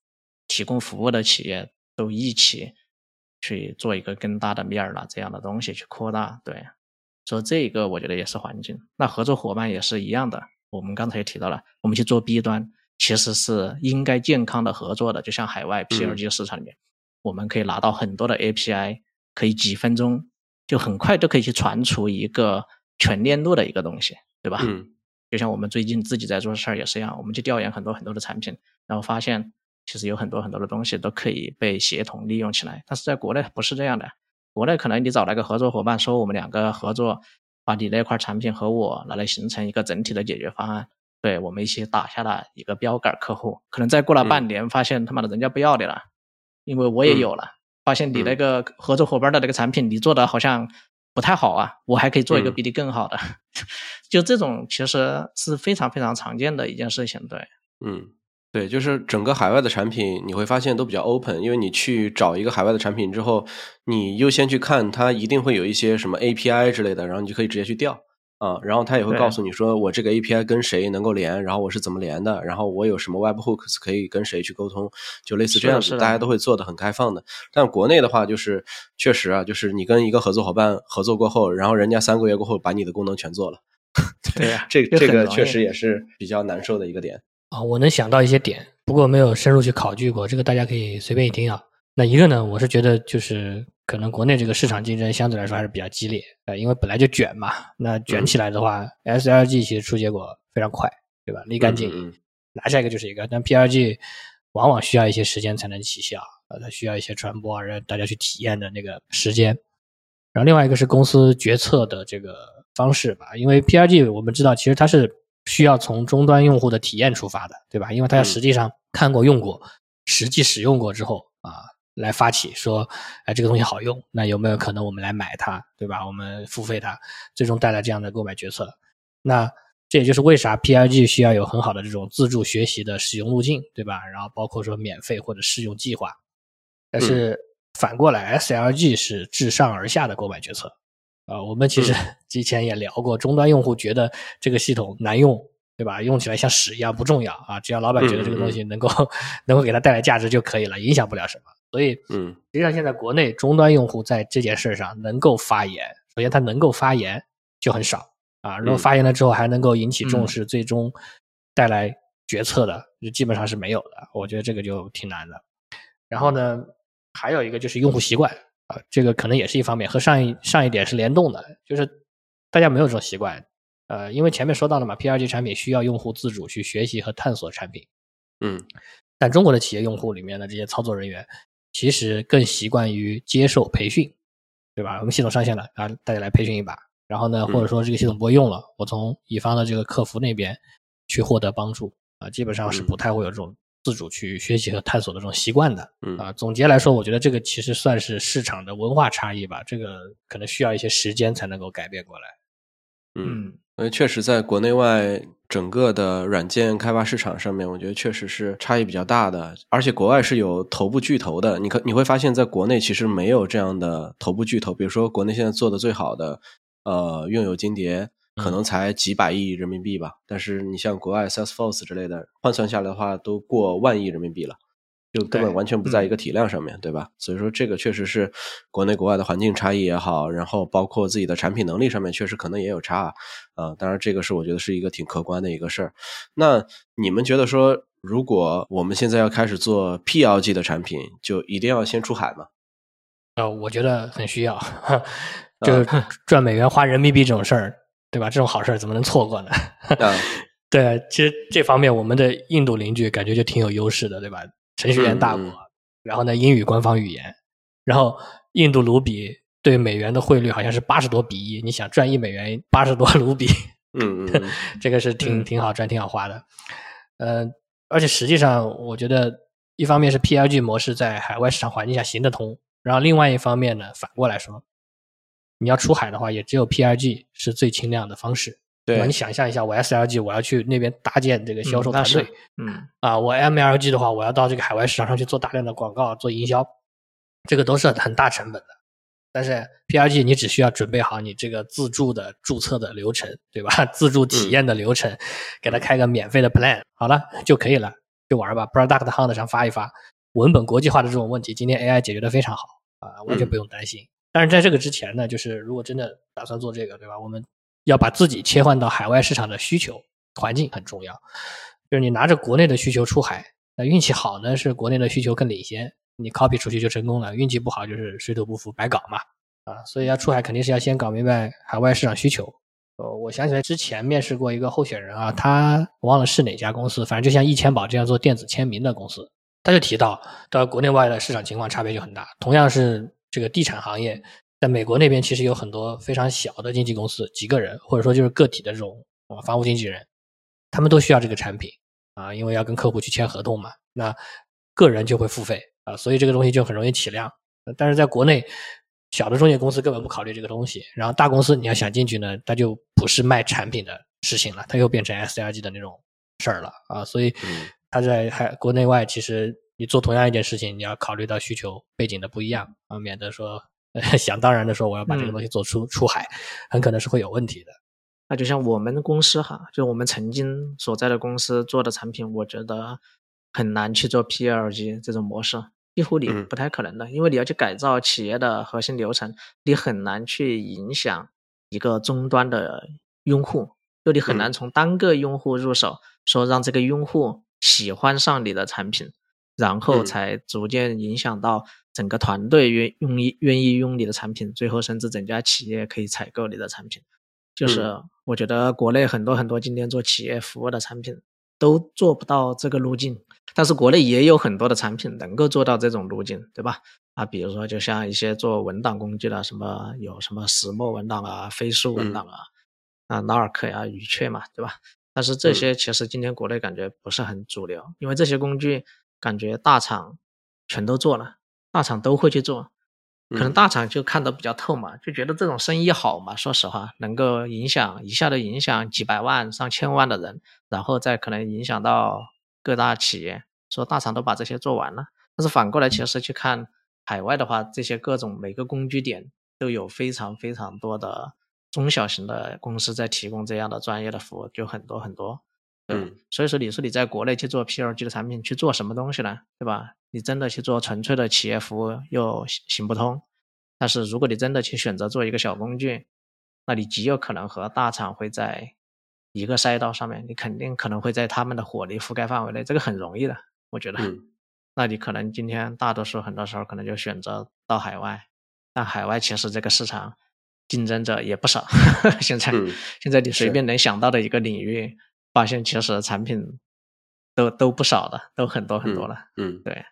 提供服务的企业都一起去做一个更大的面儿了，这样的东西去扩大，对。所以这个，我觉得也是环境。那合作伙伴也是一样的。我们刚才也提到了，我们去做 B 端，其实是应该健康的合作的。就像海外 P2G 市场里面，我们可以拿到很多的 API，可以几分钟就很快就可以去传出一个全链路的一个东西，对吧？嗯。就像我们最近自己在做事儿也是一样，我们去调研很多很多的产品，然后发现其实有很多很多的东西都可以被协同利用起来。但是在国内不是这样的。国内可能你找一个合作伙伴，说我们两个合作，把你那块产品和我拿来形成一个整体的解决方案，对我们一起打下了一个标杆客户。可能再过了半年，发现他妈的人家不要你了，因为我也有了，发现你那个合作伙伴的那个产品，你做的好像不太好啊，我还可以做一个比你更好的。就这种其实是非常非常常见的一件事情，对，嗯。对，就是整个海外的产品，你会发现都比较 open，因为你去找一个海外的产品之后，你优先去看它，一定会有一些什么 API 之类的，然后你就可以直接去调啊，然后它也会告诉你说，我这个 API 跟谁能够连，然后我是怎么连的，然后我有什么 web hooks 可以跟谁去沟通，就类似这样子，大家都会做的很开放的。但国内的话，就是确实啊，就是你跟一个合作伙伴合作过后，然后人家三个月过后把你的功能全做了，对呀，这这个确实也是比较难受的一个点。啊，我能想到一些点，不过没有深入去考据过，这个大家可以随便一听啊。那一个呢，我是觉得就是可能国内这个市场竞争相对来说还是比较激烈，呃，因为本来就卷嘛，那卷起来的话，SLG 其实出结果非常快，对吧？立竿见影，影，拿下一个就是一个。但 PRG 往往需要一些时间才能起效，呃，它需要一些传播让大家去体验的那个时间。然后另外一个是公司决策的这个方式吧，因为 PRG 我们知道其实它是需要从终端用户的体验出发的，对吧？因为它实际上看过、用过、实际使用过之后啊，来发起说，哎，这个东西好用，那有没有可能我们来买它，对吧？我们付费它，最终带来这样的购买决策。那这也就是为啥 PRG 需要有很好的这种自助学习的使用路径，对吧？然后包括说免费或者试用计划。但是反过来，SLG 是自上而下的购买决策。啊，我们其实 之前也聊过，终端用户觉得这个系统难用，对吧？用起来像屎一样不重要啊，只要老板觉得这个东西能够能够给他带来价值就可以了，影响不了什么。所以，嗯，实际上现在国内终端用户在这件事上能够发言，首先他能够发言就很少。啊，如果发言了之后还能够引起重视，最终带来决策的，就基本上是没有的。我觉得这个就挺难的。然后呢，还有一个就是用户习惯啊，这个可能也是一方面，和上一上一点是联动的，就是大家没有这种习惯。呃，因为前面说到了嘛，P2G 产品需要用户自主去学习和探索产品。嗯，但中国的企业用户里面的这些操作人员，其实更习惯于接受培训，对吧？我们系统上线了啊，大家来培训一把。然后呢，或者说这个系统不会用了，我从乙方的这个客服那边去获得帮助啊，基本上是不太会有这种自主去学习和探索的这种习惯的。嗯啊，总结来说，我觉得这个其实算是市场的文化差异吧，这个可能需要一些时间才能够改变过来。嗯，因为确实在国内外整个的软件开发市场上面，我觉得确实是差异比较大的，而且国外是有头部巨头的，你可你会发现在国内其实没有这样的头部巨头，比如说国内现在做的最好的。呃，用友金蝶可能才几百亿人民币吧，但是你像国外 Salesforce 之类的，换算下来的话都过万亿人民币了，就根本完全不在一个体量上面对吧？所以说这个确实是国内国外的环境差异也好，然后包括自己的产品能力上面确实可能也有差啊。当然这个是我觉得是一个挺客观的一个事儿。那你们觉得说，如果我们现在要开始做 PLG 的产品，就一定要先出海吗？呃，我觉得很需要。就是赚美元花人民币这种事儿，对吧？这种好事怎么能错过呢？对，其实这方面我们的印度邻居感觉就挺有优势的，对吧？程序员大国，然后呢，英语官方语言，然后印度卢比对美元的汇率好像是八十多比一，你想赚一美元八十多卢比，嗯嗯，这个是挺挺好赚、挺好花的。呃，而且实际上，我觉得一方面是 PLG 模式在海外市场环境下行得通，然后另外一方面呢，反过来说。你要出海的话，也只有 PRG 是最轻量的方式，对吧？你想象一下，我 SLG 我要去那边搭建这个销售团队，嗯啊，我 MLG 的话，我要到这个海外市场上去做大量的广告、做营销，这个都是很大成本的。但是 PRG 你只需要准备好你这个自助的注册的流程，对吧？自助体验的流程，给他开个免费的 plan，好了就可以了，就玩吧。Product Hunt 上发一发，文本国际化的这种问题，今天 AI 解决的非常好啊，完全不用担心。但是在这个之前呢，就是如果真的打算做这个，对吧？我们要把自己切换到海外市场的需求环境很重要。就是你拿着国内的需求出海，那运气好呢是国内的需求更领先，你 copy 出去就成功了；运气不好就是水土不服，白搞嘛。啊，所以要出海肯定是要先搞明白海外市场需求。呃，我想起来之前面试过一个候选人啊，他忘了是哪家公司，反正就像易钱宝这样做电子签名的公司，他就提到，到国内外的市场情况差别就很大，同样是。这个地产行业在美国那边其实有很多非常小的经纪公司，几个人或者说就是个体的这种啊房屋经纪人，他们都需要这个产品啊，因为要跟客户去签合同嘛。那个人就会付费啊，所以这个东西就很容易起量。但是在国内，小的中介公司根本不考虑这个东西，然后大公司你要想进去呢，它就不是卖产品的事情了，它又变成 S R G 的那种事儿了啊。所以它在还国内外其实。你做同样一件事情，你要考虑到需求背景的不一样啊，免得说 想当然的说我要把这个东西做出出海，很可能是会有问题的。那就像我们公司哈，就我们曾经所在的公司做的产品，我觉得很难去做 PLG 这种模式，几乎你不太可能的，因为你要去改造企业的核心流程，你很难去影响一个终端的用户，就你很难从单个用户入手，说让这个用户喜欢上你的产品。然后才逐渐影响到整个团队愿用意愿意用你的产品，最后甚至整家企业可以采购你的产品。就是我觉得国内很多很多今天做企业服务的产品都做不到这个路径，但是国内也有很多的产品能够做到这种路径，对吧？啊，比如说就像一些做文档工具的，什么有什么石墨文档啊、飞书文档啊，啊 Nark 呀、语雀嘛，对吧？但是这些其实今天国内感觉不是很主流，因为这些工具感觉大厂全都做了，大厂都会去做，可能大厂就看得比较透嘛，就觉得这种生意好嘛。说实话，能够影响一下子影响几百万、上千万的人，然后再可能影响到各大企业，说大厂都把这些做完了。但是反过来，其实去看海外的话，这些各种每个工具点都有非常非常多的。中小型的公司在提供这样的专业的服务就很多很多，嗯，所以说你说你在国内去做 PLG 的产品去做什么东西呢？对吧？你真的去做纯粹的企业服务又行不通，但是如果你真的去选择做一个小工具，那你极有可能和大厂会在一个赛道上面，你肯定可能会在他们的火力覆盖范围内，这个很容易的，我觉得。那你可能今天大多数很多时候可能就选择到海外，但海外其实这个市场。竞争者也不少，现在现在你随便能想到的一个领域，发现其实产品都都不少的，都很多很多了。嗯，对。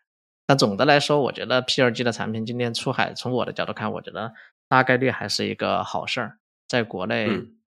但总的来说，我觉得 P 二 G 的产品今天出海，从我的角度看，我觉得大概率还是一个好事儿。在国内，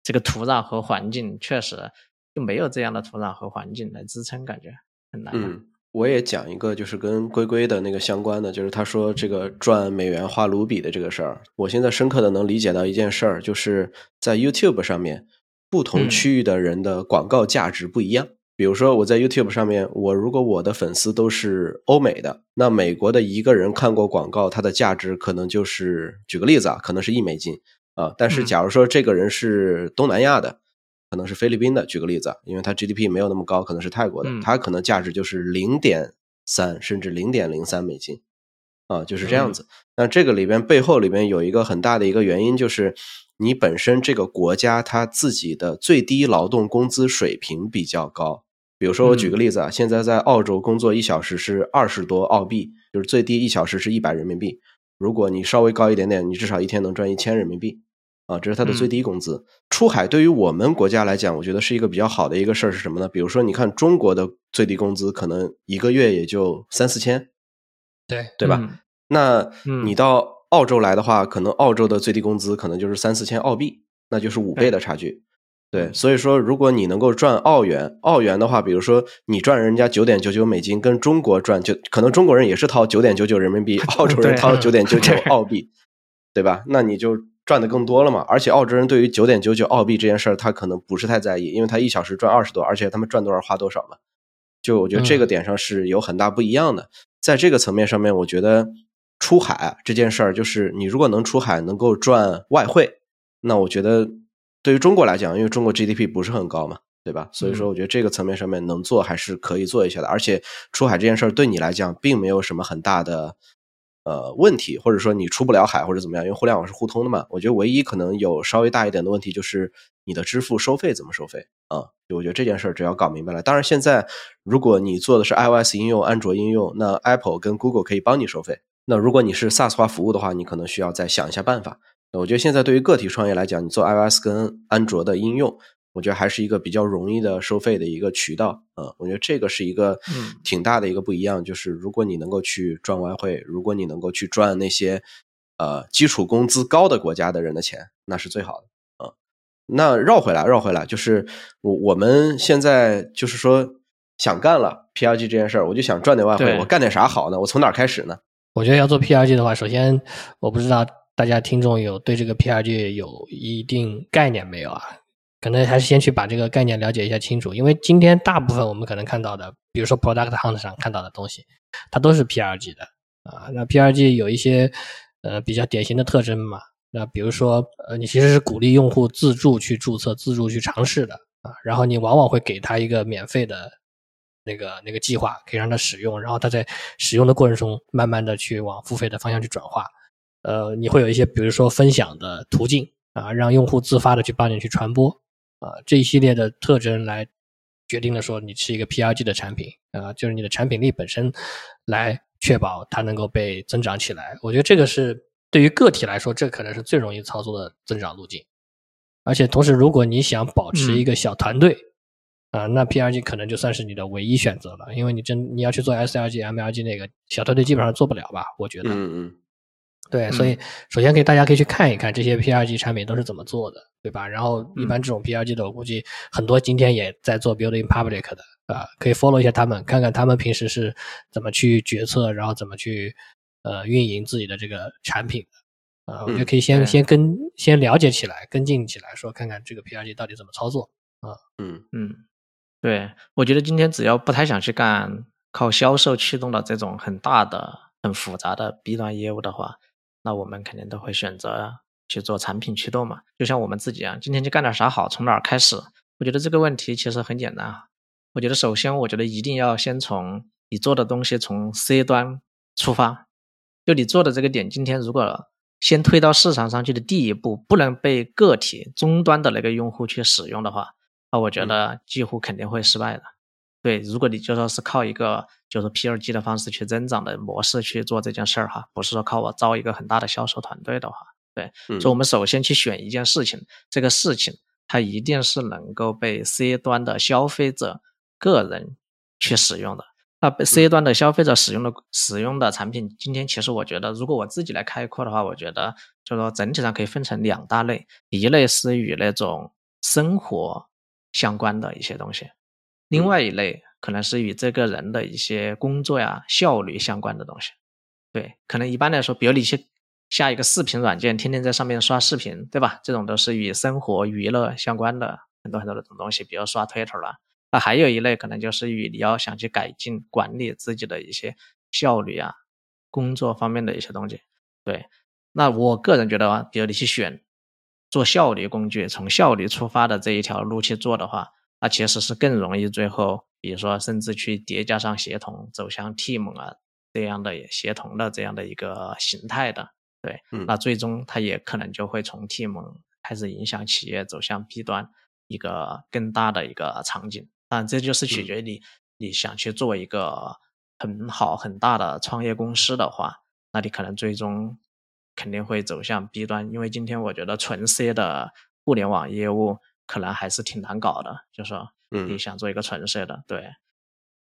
这个土壤和环境确实就没有这样的土壤和环境来支撑，感觉很难。嗯。我也讲一个，就是跟龟龟的那个相关的，就是他说这个赚美元花卢比的这个事儿。我现在深刻的能理解到一件事儿，就是在 YouTube 上面，不同区域的人的广告价值不一样。比如说我在 YouTube 上面，我如果我的粉丝都是欧美的，那美国的一个人看过广告，它的价值可能就是举个例子啊，可能是一美金啊。但是假如说这个人是东南亚的。可能是菲律宾的，举个例子，因为他 GDP 没有那么高，可能是泰国的，他可能价值就是零点三甚至零点零三美金，啊，就是这样子。那这个里边背后里边有一个很大的一个原因，就是你本身这个国家它自己的最低劳动工资水平比较高。比如说我举个例子啊，现在在澳洲工作一小时是二十多澳币，就是最低一小时是一百人民币。如果你稍微高一点点，你至少一天能赚一千人民币。啊，这是它的最低工资。出海对于我们国家来讲，我觉得是一个比较好的一个事儿是什么呢？比如说，你看中国的最低工资可能一个月也就三四千，对对吧？那你到澳洲来的话，可能澳洲的最低工资可能就是三四千澳币，那就是五倍的差距。对，所以说，如果你能够赚澳元，澳元的话，比如说你赚人家九点九九美金，跟中国赚就可能中国人也是掏九点九九人民币，澳洲人掏九点九九澳币，对吧？那你就。赚的更多了嘛？而且澳洲人对于九点九九澳币这件事儿，他可能不是太在意，因为他一小时赚二十多，而且他们赚多少花多少嘛。就我觉得这个点上是有很大不一样的。在这个层面上面，我觉得出海这件事儿，就是你如果能出海能够赚外汇，那我觉得对于中国来讲，因为中国 GDP 不是很高嘛，对吧？所以说，我觉得这个层面上面能做还是可以做一下的。而且出海这件事儿对你来讲，并没有什么很大的。呃，问题或者说你出不了海或者怎么样，因为互联网是互通的嘛。我觉得唯一可能有稍微大一点的问题就是你的支付收费怎么收费啊？我觉得这件事儿只要搞明白了。当然，现在如果你做的是 iOS 应用、安卓应用，那 Apple 跟 Google 可以帮你收费。那如果你是 SaaS 化服务的话，你可能需要再想一下办法。我觉得现在对于个体创业来讲，你做 iOS 跟安卓的应用。我觉得还是一个比较容易的收费的一个渠道，嗯，我觉得这个是一个挺大的一个不一样，就是如果你能够去赚外汇，如果你能够去赚那些呃基础工资高的国家的人的钱，那是最好的，嗯。那绕回来，绕回来，就是我我们现在就是说想干了 P R G 这件事儿，我就想赚点外汇，我干点啥好呢？我从哪儿开始呢？我觉得要做 P R G 的话，首先我不知道大家听众有对这个 P R G 有一定概念没有啊？可能还是先去把这个概念了解一下清楚，因为今天大部分我们可能看到的，比如说 Product Hunt 上看到的东西，它都是 PRG 的啊。那 PRG 有一些呃比较典型的特征嘛，那比如说呃你其实是鼓励用户自助去注册、自助去尝试的啊，然后你往往会给他一个免费的那个那个计划，可以让他使用，然后他在使用的过程中慢慢的去往付费的方向去转化。呃，你会有一些比如说分享的途径啊，让用户自发的去帮你去传播。啊，这一系列的特征来决定了说你是一个 PRG 的产品啊，就是你的产品力本身来确保它能够被增长起来。我觉得这个是对于个体来说，这可能是最容易操作的增长路径而且同时，如果你想保持一个小团队，啊，那 PRG 可能就算是你的唯一选择了，因为你真你要去做 SLG、MLG 那个小团队基本上做不了吧？我觉得。嗯嗯。对，所以首先可以大家可以去看一看这些 PRG 产品都是怎么做的，对吧？然后一般这种 PRG 的，我估计很多今天也在做 Building Public 的啊，可以 follow 一下他们，看看他们平时是怎么去决策，然后怎么去呃运营自己的这个产品的啊。我觉得可以先先跟先了解起来，跟进起来，说看看这个 PRG 到底怎么操作啊。嗯嗯，对，我觉得今天只要不太想去干靠销售驱动的这种很大的、很复杂的 B 端业务的话。那我们肯定都会选择去做产品驱动嘛，就像我们自己啊，今天去干点啥好，从哪儿开始？我觉得这个问题其实很简单啊。我觉得首先，我觉得一定要先从你做的东西从 C 端出发，就你做的这个点，今天如果先推到市场上去的第一步不能被个体终端的那个用户去使用的话，那我觉得几乎肯定会失败的。对，如果你就说是靠一个就是 P 二 G 的方式去增长的模式去做这件事儿哈，不是说靠我招一个很大的销售团队的话，对，所以我们首先去选一件事情，这个事情它一定是能够被 C 端的消费者个人去使用的。那被 C 端的消费者使用的使用的产品，今天其实我觉得，如果我自己来开阔的话，我觉得就是说整体上可以分成两大类，一类是与那种生活相关的一些东西。另外一类可能是与这个人的一些工作呀效率相关的东西，对，可能一般来说，比如你去下一个视频软件，天天在上面刷视频，对吧？这种都是与生活娱乐相关的很多很多的种东西，比如刷 Twitter 了。那还有一类可能就是与你要想去改进管理自己的一些效率啊，工作方面的一些东西。对，那我个人觉得啊，比如你去选做效率工具，从效率出发的这一条路去做的话。那其实是更容易最后，比如说甚至去叠加上协同，走向 team 啊这样的协同的这样的一个形态的，对，那最终它也可能就会从 team 开始影响企业走向 B 端一个更大的一个场景。但这就是取决于你你想去做一个很好很大的创业公司的话，那你可能最终肯定会走向 B 端，因为今天我觉得纯 C 的互联网业务。可能还是挺难搞的，就说你想做一个纯色的，对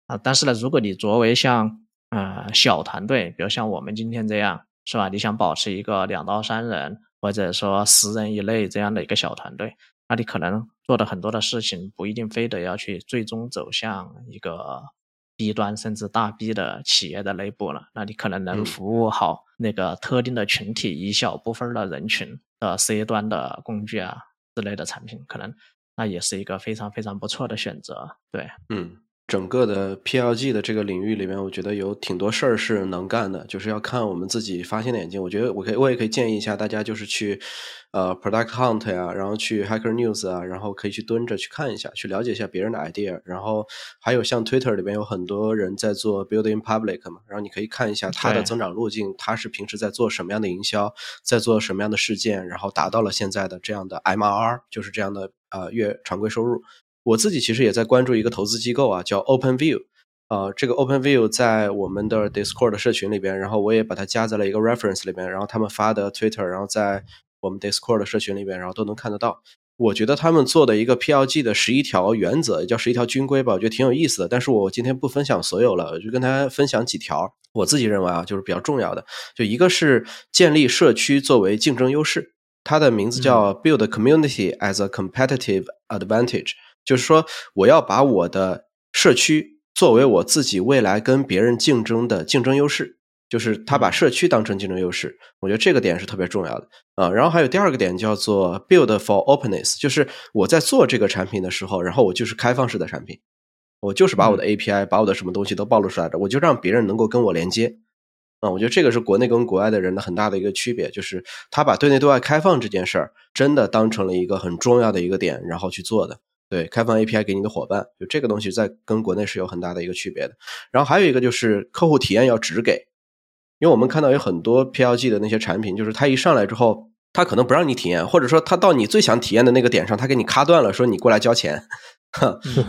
啊，但是呢，如果你作为像呃小团队，比如像我们今天这样，是吧？你想保持一个两到三人，或者说十人以内这样的一个小团队，那你可能做的很多的事情不一定非得要去最终走向一个 B 端甚至大 B 的企业的内部了，那你可能能服务好那个特定的群体一小部分的人群的 C 端的工具啊。之类的产品，可能那也是一个非常非常不错的选择。对，嗯，整个的 PLG 的这个领域里面，我觉得有挺多事儿是能干的，就是要看我们自己发现的眼睛。我觉得我可以，我也可以建议一下大家，就是去。呃，Product Hunt 呀，然后去 Hacker News 啊，然后可以去蹲着去看一下，去了解一下别人的 idea。然后还有像 Twitter 里边有很多人在做 Building Public 嘛，然后你可以看一下他的增长路径，他是平时在做什么样的营销，在做什么样的事件，然后达到了现在的这样的 MRR，就是这样的呃月常规收入。我自己其实也在关注一个投资机构啊，叫 OpenView。呃，这个 OpenView 在我们的 Discord 社群里边，然后我也把它加在了一个 reference 里边，然后他们发的 Twitter，然后在我们 Discord 的社群里边，然后都能看得到。我觉得他们做的一个 PLG 的十一条原则，也叫十一条军规吧，我觉得挺有意思的。但是我今天不分享所有了，我就跟大家分享几条。我自己认为啊，就是比较重要的。就一个是建立社区作为竞争优势，它的名字叫 Build Community as a Competitive Advantage，就是说我要把我的社区作为我自己未来跟别人竞争的竞争优势。就是他把社区当成竞争优势，我觉得这个点是特别重要的啊。然后还有第二个点叫做 build for openness，就是我在做这个产品的时候，然后我就是开放式的产品，我就是把我的 API，把我的什么东西都暴露出来的，我就让别人能够跟我连接啊。我觉得这个是国内跟国外的人的很大的一个区别，就是他把对内对外开放这件事儿真的当成了一个很重要的一个点，然后去做的。对，开放 API 给你的伙伴，就这个东西在跟国内是有很大的一个区别的。然后还有一个就是客户体验要直给。因为我们看到有很多 PLG 的那些产品，就是他一上来之后，他可能不让你体验，或者说他到你最想体验的那个点上，他给你卡断了，说你过来交钱，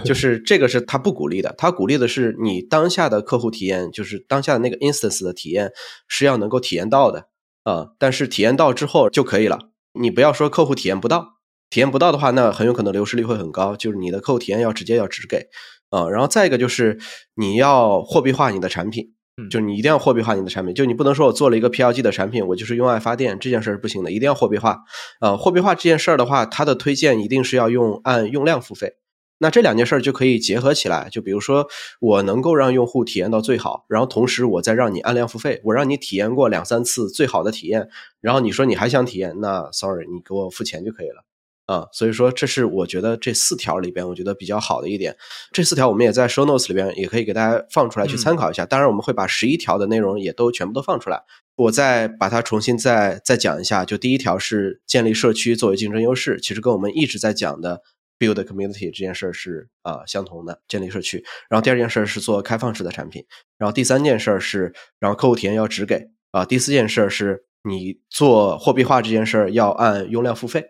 就是这个是他不鼓励的。他鼓励的是你当下的客户体验，就是当下的那个 instance 的体验是要能够体验到的啊。但是体验到之后就可以了，你不要说客户体验不到体验不到的话，那很有可能流失率会很高，就是你的客户体验要直接要直给啊。然后再一个就是你要货币化你的产品，就是你一定要货币化你的产品，就你不能说我做了一个 PLG 的产品，我就是用爱发电这件事是不行的，一定要货币化。呃，货币化这件事儿的话，它的推荐一定是要用按用量付费。那这两件事儿就可以结合起来，就比如说我能够让用户体验到最好，然后同时我再让你按量付费，我让你体验过两三次最好的体验，然后你说你还想体验，那 sorry，你给我付钱就可以了啊。所以说这是我觉得这四条里边我觉得比较好的一点，这四条我们也在 show notes 里边也可以给大家放出来去参考一下。当然我们会把十一条的内容也都全部都放出来，我再把它重新再再讲一下。就第一条是建立社区作为竞争优势，其实跟我们一直在讲的。build community 这件事是啊相同的，建立社区。然后第二件事是做开放式的产品。然后第三件事是，然后客户体验要只给啊。第四件事是你做货币化这件事要按用量付费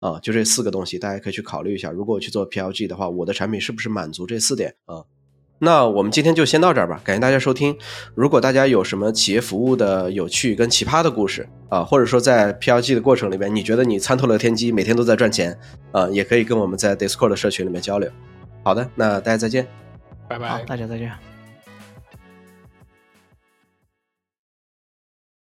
啊。就这四个东西，大家可以去考虑一下。如果我去做 PLG 的话，我的产品是不是满足这四点啊？那我们今天就先到这儿吧，感谢大家收听。如果大家有什么企业服务的有趣跟奇葩的故事啊，或者说在 PLG 的过程里边，你觉得你参透了天机，每天都在赚钱啊，也可以跟我们在 Discord 的社群里面交流。好的，那大家再见，拜拜，大家再见。